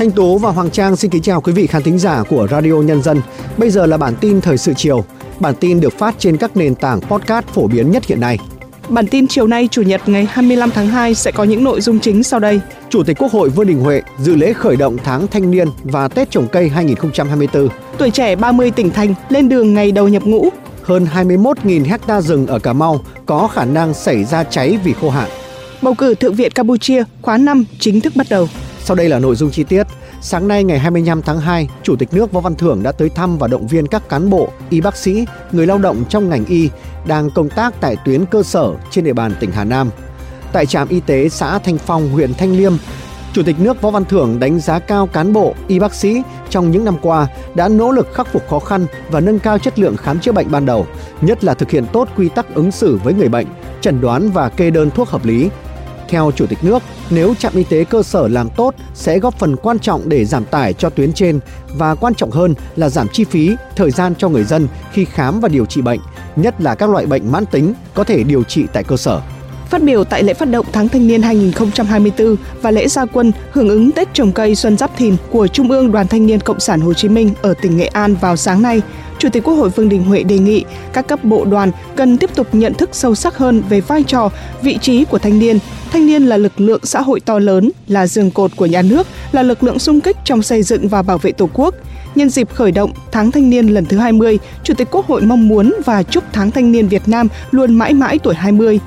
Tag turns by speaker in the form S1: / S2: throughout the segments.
S1: Thanh Tố và Hoàng Trang xin kính chào quý vị khán thính giả của Radio Nhân dân. Bây giờ là bản tin thời sự chiều. Bản tin được phát trên các nền tảng podcast phổ biến nhất hiện nay.
S2: Bản tin chiều nay Chủ nhật ngày 25 tháng 2 sẽ có những nội dung chính sau đây.
S1: Chủ tịch Quốc hội Vương Đình Huệ dự lễ khởi động tháng thanh niên và Tết trồng cây 2024.
S2: Tuổi trẻ 30 tỉnh thành lên đường ngày đầu nhập ngũ.
S1: Hơn 21.000 hecta rừng ở Cà Mau có khả năng xảy ra cháy vì khô hạn.
S2: Bầu cử Thượng viện Campuchia khóa 5 chính thức bắt đầu.
S1: Sau đây là nội dung chi tiết. Sáng nay ngày 25 tháng 2, Chủ tịch nước Võ Văn Thưởng đã tới thăm và động viên các cán bộ, y bác sĩ, người lao động trong ngành y đang công tác tại tuyến cơ sở trên địa bàn tỉnh Hà Nam. Tại trạm y tế xã Thanh Phong, huyện Thanh Liêm, Chủ tịch nước Võ Văn Thưởng đánh giá cao cán bộ, y bác sĩ trong những năm qua đã nỗ lực khắc phục khó khăn và nâng cao chất lượng khám chữa bệnh ban đầu, nhất là thực hiện tốt quy tắc ứng xử với người bệnh, chẩn đoán và kê đơn thuốc hợp lý, theo Chủ tịch nước, nếu trạm y tế cơ sở làm tốt sẽ góp phần quan trọng để giảm tải cho tuyến trên và quan trọng hơn là giảm chi phí, thời gian cho người dân khi khám và điều trị bệnh, nhất là các loại bệnh mãn tính có thể điều trị tại cơ sở.
S2: Phát biểu tại lễ phát động tháng thanh niên 2024 và lễ gia quân hưởng ứng Tết trồng cây Xuân Giáp Thìn của Trung ương Đoàn Thanh niên Cộng sản Hồ Chí Minh ở tỉnh Nghệ An vào sáng nay, Chủ tịch Quốc hội Vương Đình Huệ đề nghị các cấp bộ đoàn cần tiếp tục nhận thức sâu sắc hơn về vai trò, vị trí của thanh niên. Thanh niên là lực lượng xã hội to lớn, là giường cột của nhà nước, là lực lượng sung kích trong xây dựng và bảo vệ Tổ quốc. Nhân dịp khởi động tháng thanh niên lần thứ 20, Chủ tịch Quốc hội mong muốn và chúc tháng thanh niên Việt Nam luôn mãi mãi tuổi 20.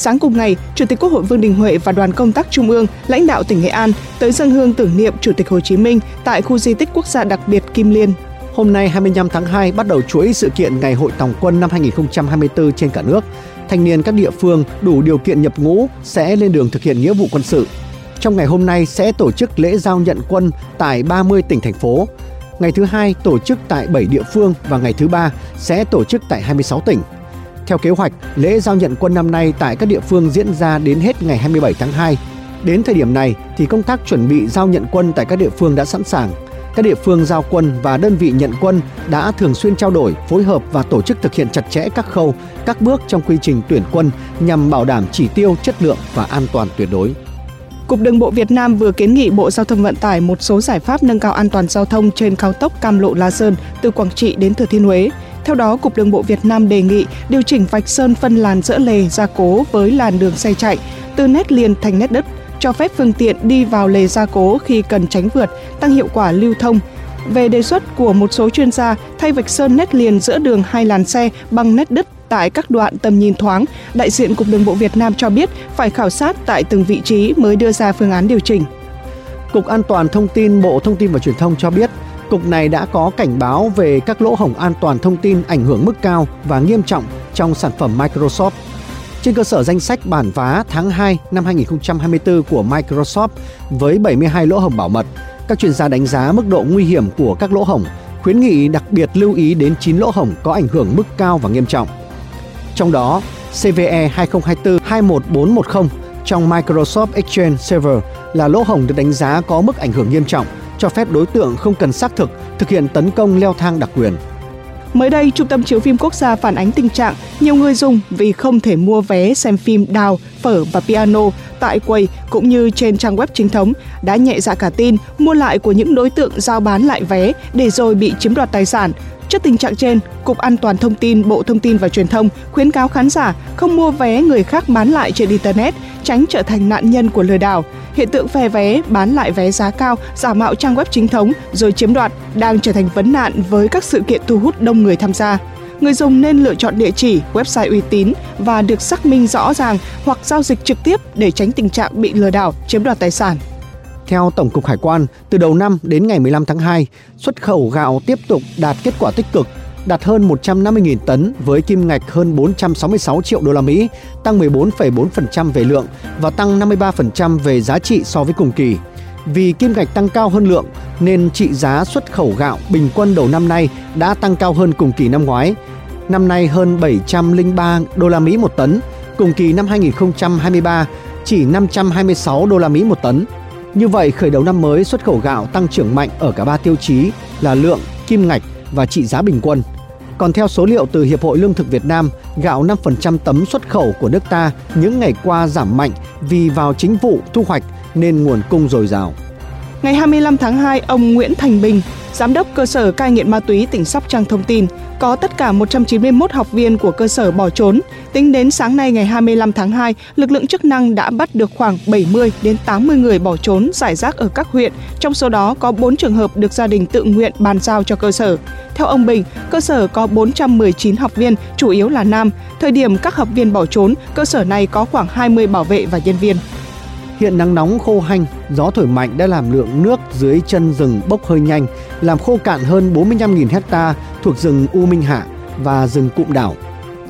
S2: Sáng cùng ngày, Chủ tịch Quốc hội Vương Đình Huệ và đoàn công tác Trung ương, lãnh đạo tỉnh Nghệ An tới dân hương tưởng niệm Chủ tịch Hồ Chí Minh tại khu di tích quốc gia đặc biệt Kim Liên.
S1: Hôm nay 25 tháng 2 bắt đầu chuỗi sự kiện Ngày hội Tòng quân năm 2024 trên cả nước. Thanh niên các địa phương đủ điều kiện nhập ngũ sẽ lên đường thực hiện nghĩa vụ quân sự. Trong ngày hôm nay sẽ tổ chức lễ giao nhận quân tại 30 tỉnh thành phố. Ngày thứ hai tổ chức tại 7 địa phương và ngày thứ ba sẽ tổ chức tại 26 tỉnh. Theo kế hoạch, lễ giao nhận quân năm nay tại các địa phương diễn ra đến hết ngày 27 tháng 2. Đến thời điểm này thì công tác chuẩn bị giao nhận quân tại các địa phương đã sẵn sàng. Các địa phương giao quân và đơn vị nhận quân đã thường xuyên trao đổi, phối hợp và tổ chức thực hiện chặt chẽ các khâu, các bước trong quy trình tuyển quân nhằm bảo đảm chỉ tiêu, chất lượng và an toàn tuyệt đối.
S2: Cục Đường bộ Việt Nam vừa kiến nghị Bộ Giao thông Vận tải một số giải pháp nâng cao an toàn giao thông trên cao tốc Cam Lộ La Sơn từ Quảng Trị đến Thừa Thiên Huế. Theo đó, Cục Đường bộ Việt Nam đề nghị điều chỉnh vạch sơn phân làn giữa lề gia cố với làn đường xe chạy từ nét liền thành nét đất, cho phép phương tiện đi vào lề gia cố khi cần tránh vượt, tăng hiệu quả lưu thông. Về đề xuất của một số chuyên gia, thay vạch sơn nét liền giữa đường hai làn xe bằng nét đứt tại các đoạn tầm nhìn thoáng, đại diện Cục Đường bộ Việt Nam cho biết phải khảo sát tại từng vị trí mới đưa ra phương án điều chỉnh.
S1: Cục An toàn Thông tin Bộ Thông tin và Truyền thông cho biết, Cục này đã có cảnh báo về các lỗ hổng an toàn thông tin ảnh hưởng mức cao và nghiêm trọng trong sản phẩm Microsoft. Trên cơ sở danh sách bản vá tháng 2 năm 2024 của Microsoft với 72 lỗ hổng bảo mật, các chuyên gia đánh giá mức độ nguy hiểm của các lỗ hổng, khuyến nghị đặc biệt lưu ý đến 9 lỗ hổng có ảnh hưởng mức cao và nghiêm trọng. Trong đó, CVE 2024-21410 trong Microsoft Exchange Server là lỗ hổng được đánh giá có mức ảnh hưởng nghiêm trọng, cho phép đối tượng không cần xác thực thực hiện tấn công leo thang đặc quyền.
S2: Mới đây, Trung tâm Chiếu phim Quốc gia phản ánh tình trạng nhiều người dùng vì không thể mua vé xem phim đào, phở và piano tại quầy cũng như trên trang web chính thống đã nhẹ dạ cả tin mua lại của những đối tượng giao bán lại vé để rồi bị chiếm đoạt tài sản. Trước tình trạng trên, Cục An toàn Thông tin Bộ Thông tin và Truyền thông khuyến cáo khán giả không mua vé người khác bán lại trên Internet, tránh trở thành nạn nhân của lừa đảo. Hiện tượng phe vé, bán lại vé giá cao, giả mạo trang web chính thống rồi chiếm đoạt đang trở thành vấn nạn với các sự kiện thu hút đông người tham gia. Người dùng nên lựa chọn địa chỉ, website uy tín và được xác minh rõ ràng hoặc giao dịch trực tiếp để tránh tình trạng bị lừa đảo, chiếm đoạt tài sản.
S1: Theo Tổng cục Hải quan, từ đầu năm đến ngày 15 tháng 2, xuất khẩu gạo tiếp tục đạt kết quả tích cực, đạt hơn 150.000 tấn với kim ngạch hơn 466 triệu đô la Mỹ, tăng 14,4% về lượng và tăng 53% về giá trị so với cùng kỳ. Vì kim ngạch tăng cao hơn lượng nên trị giá xuất khẩu gạo bình quân đầu năm nay đã tăng cao hơn cùng kỳ năm ngoái. Năm nay hơn 703 đô la Mỹ một tấn, cùng kỳ năm 2023 chỉ 526 đô la Mỹ một tấn. Như vậy, khởi đầu năm mới xuất khẩu gạo tăng trưởng mạnh ở cả ba tiêu chí là lượng, kim ngạch và trị giá bình quân. Còn theo số liệu từ Hiệp hội Lương thực Việt Nam, gạo 5% tấm xuất khẩu của nước ta những ngày qua giảm mạnh vì vào chính vụ thu hoạch nên nguồn cung dồi dào.
S2: Ngày 25 tháng 2, ông Nguyễn Thành Bình, Giám đốc cơ sở cai nghiện ma túy tỉnh Sóc Trăng thông tin, có tất cả 191 học viên của cơ sở bỏ trốn. Tính đến sáng nay ngày 25 tháng 2, lực lượng chức năng đã bắt được khoảng 70 đến 80 người bỏ trốn giải rác ở các huyện, trong số đó có 4 trường hợp được gia đình tự nguyện bàn giao cho cơ sở. Theo ông Bình, cơ sở có 419 học viên, chủ yếu là nam. Thời điểm các học viên bỏ trốn, cơ sở này có khoảng 20 bảo vệ và nhân viên.
S1: Hiện nắng nóng khô hanh, gió thổi mạnh đã làm lượng nước dưới chân rừng bốc hơi nhanh, làm khô cạn hơn 45.000 hecta thuộc rừng U Minh Hạ và rừng Cụm Đảo.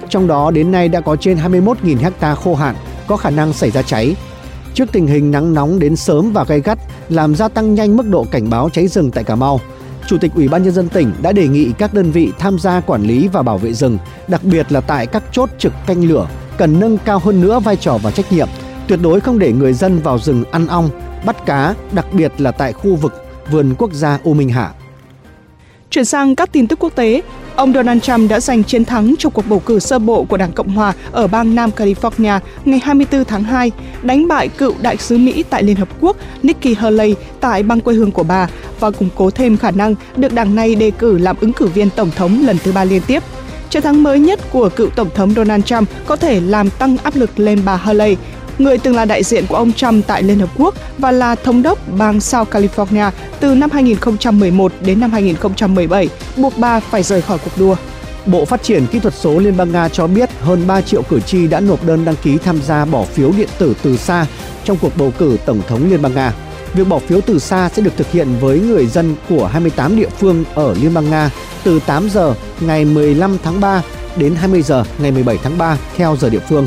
S1: Trong đó đến nay đã có trên 21.000 hecta khô hạn, có khả năng xảy ra cháy. Trước tình hình nắng nóng đến sớm và gay gắt làm gia tăng nhanh mức độ cảnh báo cháy rừng tại Cà Mau, Chủ tịch Ủy ban nhân dân tỉnh đã đề nghị các đơn vị tham gia quản lý và bảo vệ rừng, đặc biệt là tại các chốt trực canh lửa, cần nâng cao hơn nữa vai trò và trách nhiệm, tuyệt đối không để người dân vào rừng ăn ong, bắt cá, đặc biệt là tại khu vực vườn quốc gia U Minh Hạ.
S2: Chuyển sang các tin tức quốc tế, ông Donald Trump đã giành chiến thắng trong cuộc bầu cử sơ bộ của Đảng Cộng hòa ở bang Nam California ngày 24 tháng 2, đánh bại cựu đại sứ Mỹ tại Liên Hợp Quốc Nikki Haley tại bang quê hương của bà và củng cố thêm khả năng được đảng này đề cử làm ứng cử viên tổng thống lần thứ ba liên tiếp. Chiến thắng mới nhất của cựu Tổng thống Donald Trump có thể làm tăng áp lực lên bà Haley người từng là đại diện của ông Trump tại Liên Hợp Quốc và là thống đốc bang South California từ năm 2011 đến năm 2017, buộc bà phải rời khỏi cuộc đua.
S1: Bộ Phát triển Kỹ thuật số Liên bang Nga cho biết hơn 3 triệu cử tri đã nộp đơn đăng ký tham gia bỏ phiếu điện tử từ xa trong cuộc bầu cử Tổng thống Liên bang Nga. Việc bỏ phiếu từ xa sẽ được thực hiện với người dân của 28 địa phương ở Liên bang Nga từ 8 giờ ngày 15 tháng 3 đến 20 giờ ngày 17 tháng 3 theo giờ địa phương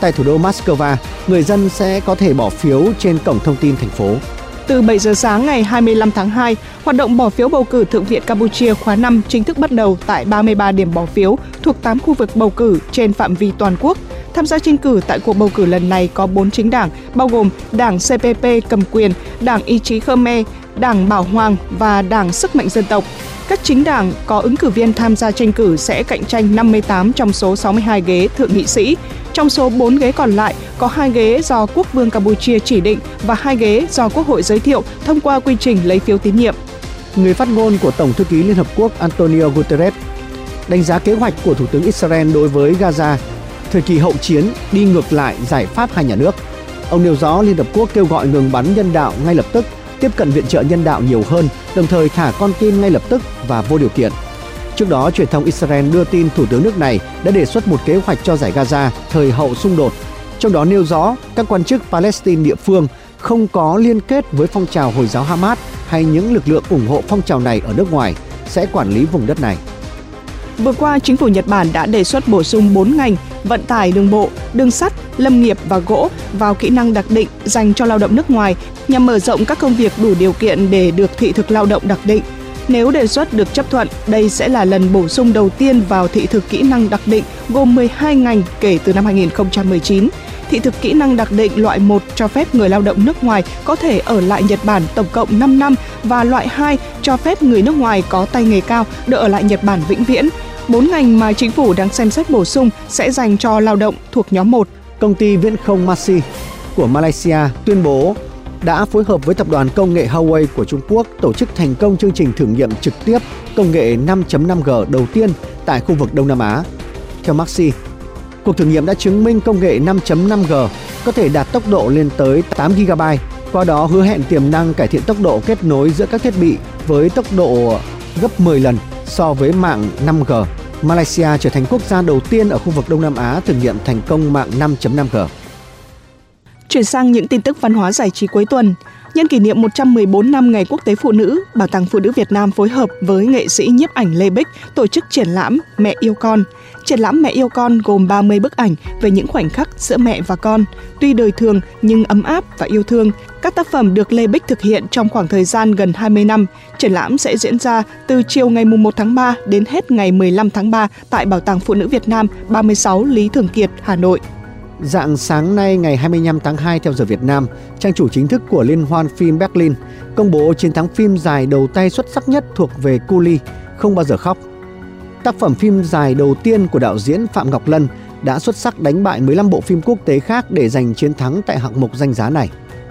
S1: tại thủ đô Moscow, người dân sẽ có thể bỏ phiếu trên cổng thông tin thành phố.
S2: Từ 7 giờ sáng ngày 25 tháng 2, hoạt động bỏ phiếu bầu cử Thượng viện Campuchia khóa 5 chính thức bắt đầu tại 33 điểm bỏ phiếu thuộc 8 khu vực bầu cử trên phạm vi toàn quốc. Tham gia tranh cử tại cuộc bầu cử lần này có 4 chính đảng, bao gồm Đảng CPP cầm quyền, Đảng Ý chí Khmer, Đảng Bảo Hoàng và Đảng Sức mạnh dân tộc. Các chính đảng có ứng cử viên tham gia tranh cử sẽ cạnh tranh 58 trong số 62 ghế thượng nghị sĩ. Trong số 4 ghế còn lại, có 2 ghế do Quốc vương Campuchia chỉ định và 2 ghế do Quốc hội giới thiệu thông qua quy trình lấy phiếu tín nhiệm.
S1: Người phát ngôn của Tổng thư ký Liên Hợp Quốc Antonio Guterres đánh giá kế hoạch của Thủ tướng Israel đối với Gaza thời kỳ hậu chiến đi ngược lại giải pháp hai nhà nước. Ông nêu rõ Liên Hợp Quốc kêu gọi ngừng bắn nhân đạo ngay lập tức, tiếp cận viện trợ nhân đạo nhiều hơn, đồng thời thả con tin ngay lập tức và vô điều kiện. Trước đó, truyền thông Israel đưa tin Thủ tướng nước này đã đề xuất một kế hoạch cho giải Gaza thời hậu xung đột, trong đó nêu rõ các quan chức Palestine địa phương không có liên kết với phong trào Hồi giáo Hamas hay những lực lượng ủng hộ phong trào này ở nước ngoài sẽ quản lý vùng đất này.
S2: Vừa qua, chính phủ Nhật Bản đã đề xuất bổ sung 4 ngành vận tải đường bộ, đường sắt, lâm nghiệp và gỗ vào kỹ năng đặc định dành cho lao động nước ngoài nhằm mở rộng các công việc đủ điều kiện để được thị thực lao động đặc định nếu đề xuất được chấp thuận, đây sẽ là lần bổ sung đầu tiên vào thị thực kỹ năng đặc định gồm 12 ngành kể từ năm 2019. Thị thực kỹ năng đặc định loại 1 cho phép người lao động nước ngoài có thể ở lại Nhật Bản tổng cộng 5 năm và loại 2 cho phép người nước ngoài có tay nghề cao được ở lại Nhật Bản vĩnh viễn. Bốn ngành mà chính phủ đang xem xét bổ sung sẽ dành cho lao động thuộc nhóm 1.
S1: Công ty viễn không Maxi của Malaysia tuyên bố đã phối hợp với tập đoàn công nghệ Huawei của Trung Quốc tổ chức thành công chương trình thử nghiệm trực tiếp công nghệ 5.5G đầu tiên tại khu vực Đông Nam Á. Theo Maxi, cuộc thử nghiệm đã chứng minh công nghệ 5.5G có thể đạt tốc độ lên tới 8 GB, qua đó hứa hẹn tiềm năng cải thiện tốc độ kết nối giữa các thiết bị với tốc độ gấp 10 lần so với mạng 5G. Malaysia trở thành quốc gia đầu tiên ở khu vực Đông Nam Á thử nghiệm thành công mạng 5.5G.
S2: Chuyển sang những tin tức văn hóa giải trí cuối tuần. Nhân kỷ niệm 114 năm Ngày Quốc tế Phụ nữ, Bảo tàng Phụ nữ Việt Nam phối hợp với nghệ sĩ nhiếp ảnh Lê Bích tổ chức triển lãm Mẹ yêu con. Triển lãm Mẹ yêu con gồm 30 bức ảnh về những khoảnh khắc giữa mẹ và con, tuy đời thường nhưng ấm áp và yêu thương. Các tác phẩm được Lê Bích thực hiện trong khoảng thời gian gần 20 năm. Triển lãm sẽ diễn ra từ chiều ngày 1 tháng 3 đến hết ngày 15 tháng 3 tại Bảo tàng Phụ nữ Việt Nam 36 Lý Thường Kiệt, Hà Nội.
S1: Dạng sáng nay ngày 25 tháng 2 theo giờ Việt Nam, trang chủ chính thức của Liên hoan phim Berlin công bố chiến thắng phim dài đầu tay xuất sắc nhất thuộc về Kuli Không bao giờ khóc. tác phẩm phim dài đầu tiên của đạo diễn Phạm Ngọc Lân đã xuất sắc đánh bại 15 bộ phim quốc tế khác để giành chiến thắng tại hạng mục danh giá này.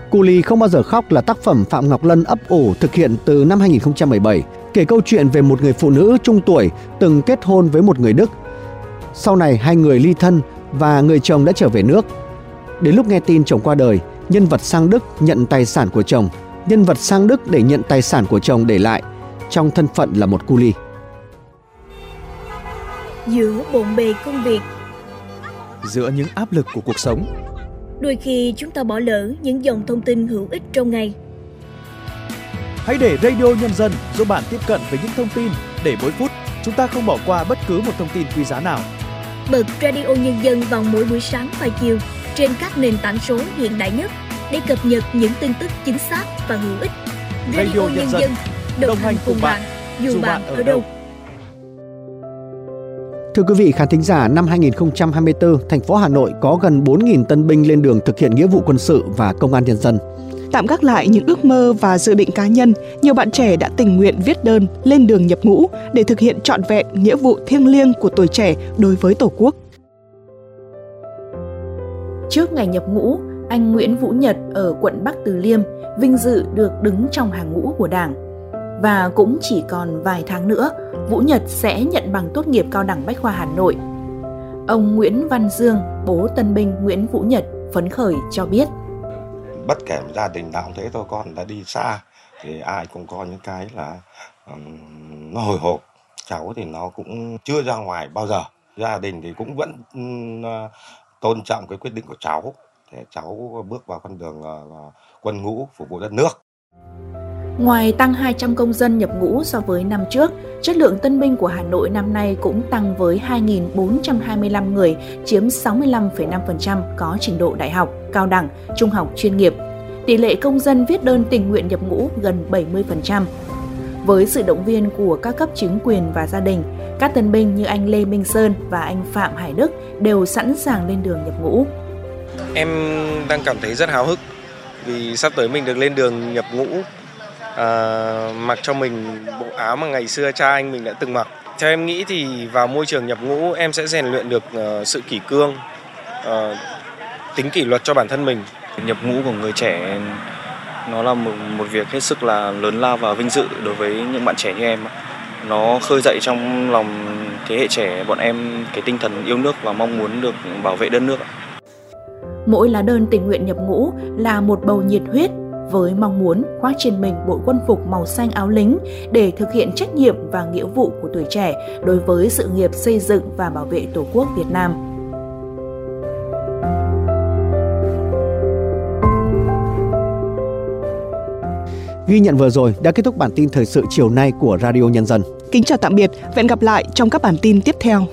S1: Kuli không bao giờ khóc là tác phẩm Phạm Ngọc Lân ấp ủ thực hiện từ năm 2017, kể câu chuyện về một người phụ nữ trung tuổi từng kết hôn với một người Đức. Sau này hai người ly thân và người chồng đã trở về nước. Đến lúc nghe tin chồng qua đời, nhân vật sang Đức nhận tài sản của chồng, nhân vật sang Đức để nhận tài sản của chồng để lại, trong thân phận là một cu ly.
S3: Giữa bộn bề công việc
S4: Giữa những áp lực của cuộc sống
S3: Đôi khi chúng ta bỏ lỡ những dòng thông tin hữu ích trong ngày
S4: Hãy để Radio Nhân dân giúp bạn tiếp cận với những thông tin để mỗi phút chúng ta không bỏ qua bất cứ một thông tin quý giá nào.
S3: Bật Radio Nhân dân vào mỗi buổi sáng và chiều trên các nền tảng số hiện đại nhất để cập nhật những tin tức chính xác và hữu ích. Radio, Radio Nhân, dân, đồng, đồng hành cùng bạn, dù bạn ở đâu.
S1: Thưa quý vị khán thính giả, năm 2024, thành phố Hà Nội có gần 4.000 tân binh lên đường thực hiện nghĩa vụ quân sự và công an nhân dân.
S2: Tạm gác lại những ước mơ và dự định cá nhân, nhiều bạn trẻ đã tình nguyện viết đơn lên đường nhập ngũ để thực hiện trọn vẹn nghĩa vụ thiêng liêng của tuổi trẻ đối với Tổ quốc.
S5: Trước ngày nhập ngũ, anh Nguyễn Vũ Nhật ở quận Bắc Từ Liêm vinh dự được đứng trong hàng ngũ của Đảng. Và cũng chỉ còn vài tháng nữa, Vũ Nhật sẽ nhận bằng tốt nghiệp cao đẳng Bách khoa Hà Nội. Ông Nguyễn Văn Dương, bố tân binh Nguyễn Vũ Nhật, phấn khởi cho biết.
S6: Bất kể gia đình nào cũng thế thôi, con đã đi xa thì ai cũng có những cái là um, nó hồi hộp. Cháu thì nó cũng chưa ra ngoài bao giờ. Gia đình thì cũng vẫn uh, tôn trọng cái quyết định của cháu để cháu bước vào con đường uh, quân ngũ phục vụ đất nước.
S5: Ngoài tăng 200 công dân nhập ngũ so với năm trước, chất lượng tân binh của Hà Nội năm nay cũng tăng với 2.425 người, chiếm 65,5% có trình độ đại học, cao đẳng, trung học chuyên nghiệp. Tỷ lệ công dân viết đơn tình nguyện nhập ngũ gần 70%. Với sự động viên của các cấp chính quyền và gia đình, các tân binh như anh Lê Minh Sơn và anh Phạm Hải Đức đều sẵn sàng lên đường nhập ngũ.
S7: Em đang cảm thấy rất háo hức vì sắp tới mình được lên đường nhập ngũ à, mặc cho mình bộ áo mà ngày xưa cha anh mình đã từng mặc. Theo em nghĩ thì vào môi trường nhập ngũ em sẽ rèn luyện được uh, sự kỷ cương, uh, tính kỷ luật cho bản thân mình.
S8: Nhập ngũ của người trẻ nó là một, một việc hết sức là lớn lao và vinh dự đối với những bạn trẻ như em. Nó khơi dậy trong lòng thế hệ trẻ bọn em cái tinh thần yêu nước và mong muốn được bảo vệ đất nước.
S5: Mỗi lá đơn tình nguyện nhập ngũ là một bầu nhiệt huyết với mong muốn khoác trên mình bộ quân phục màu xanh áo lính để thực hiện trách nhiệm và nghĩa vụ của tuổi trẻ đối với sự nghiệp xây dựng và bảo vệ Tổ quốc Việt Nam.
S1: Ghi nhận vừa rồi đã kết thúc bản tin thời sự chiều nay của Radio Nhân dân.
S2: Kính chào tạm biệt, và hẹn gặp lại trong các bản tin tiếp theo.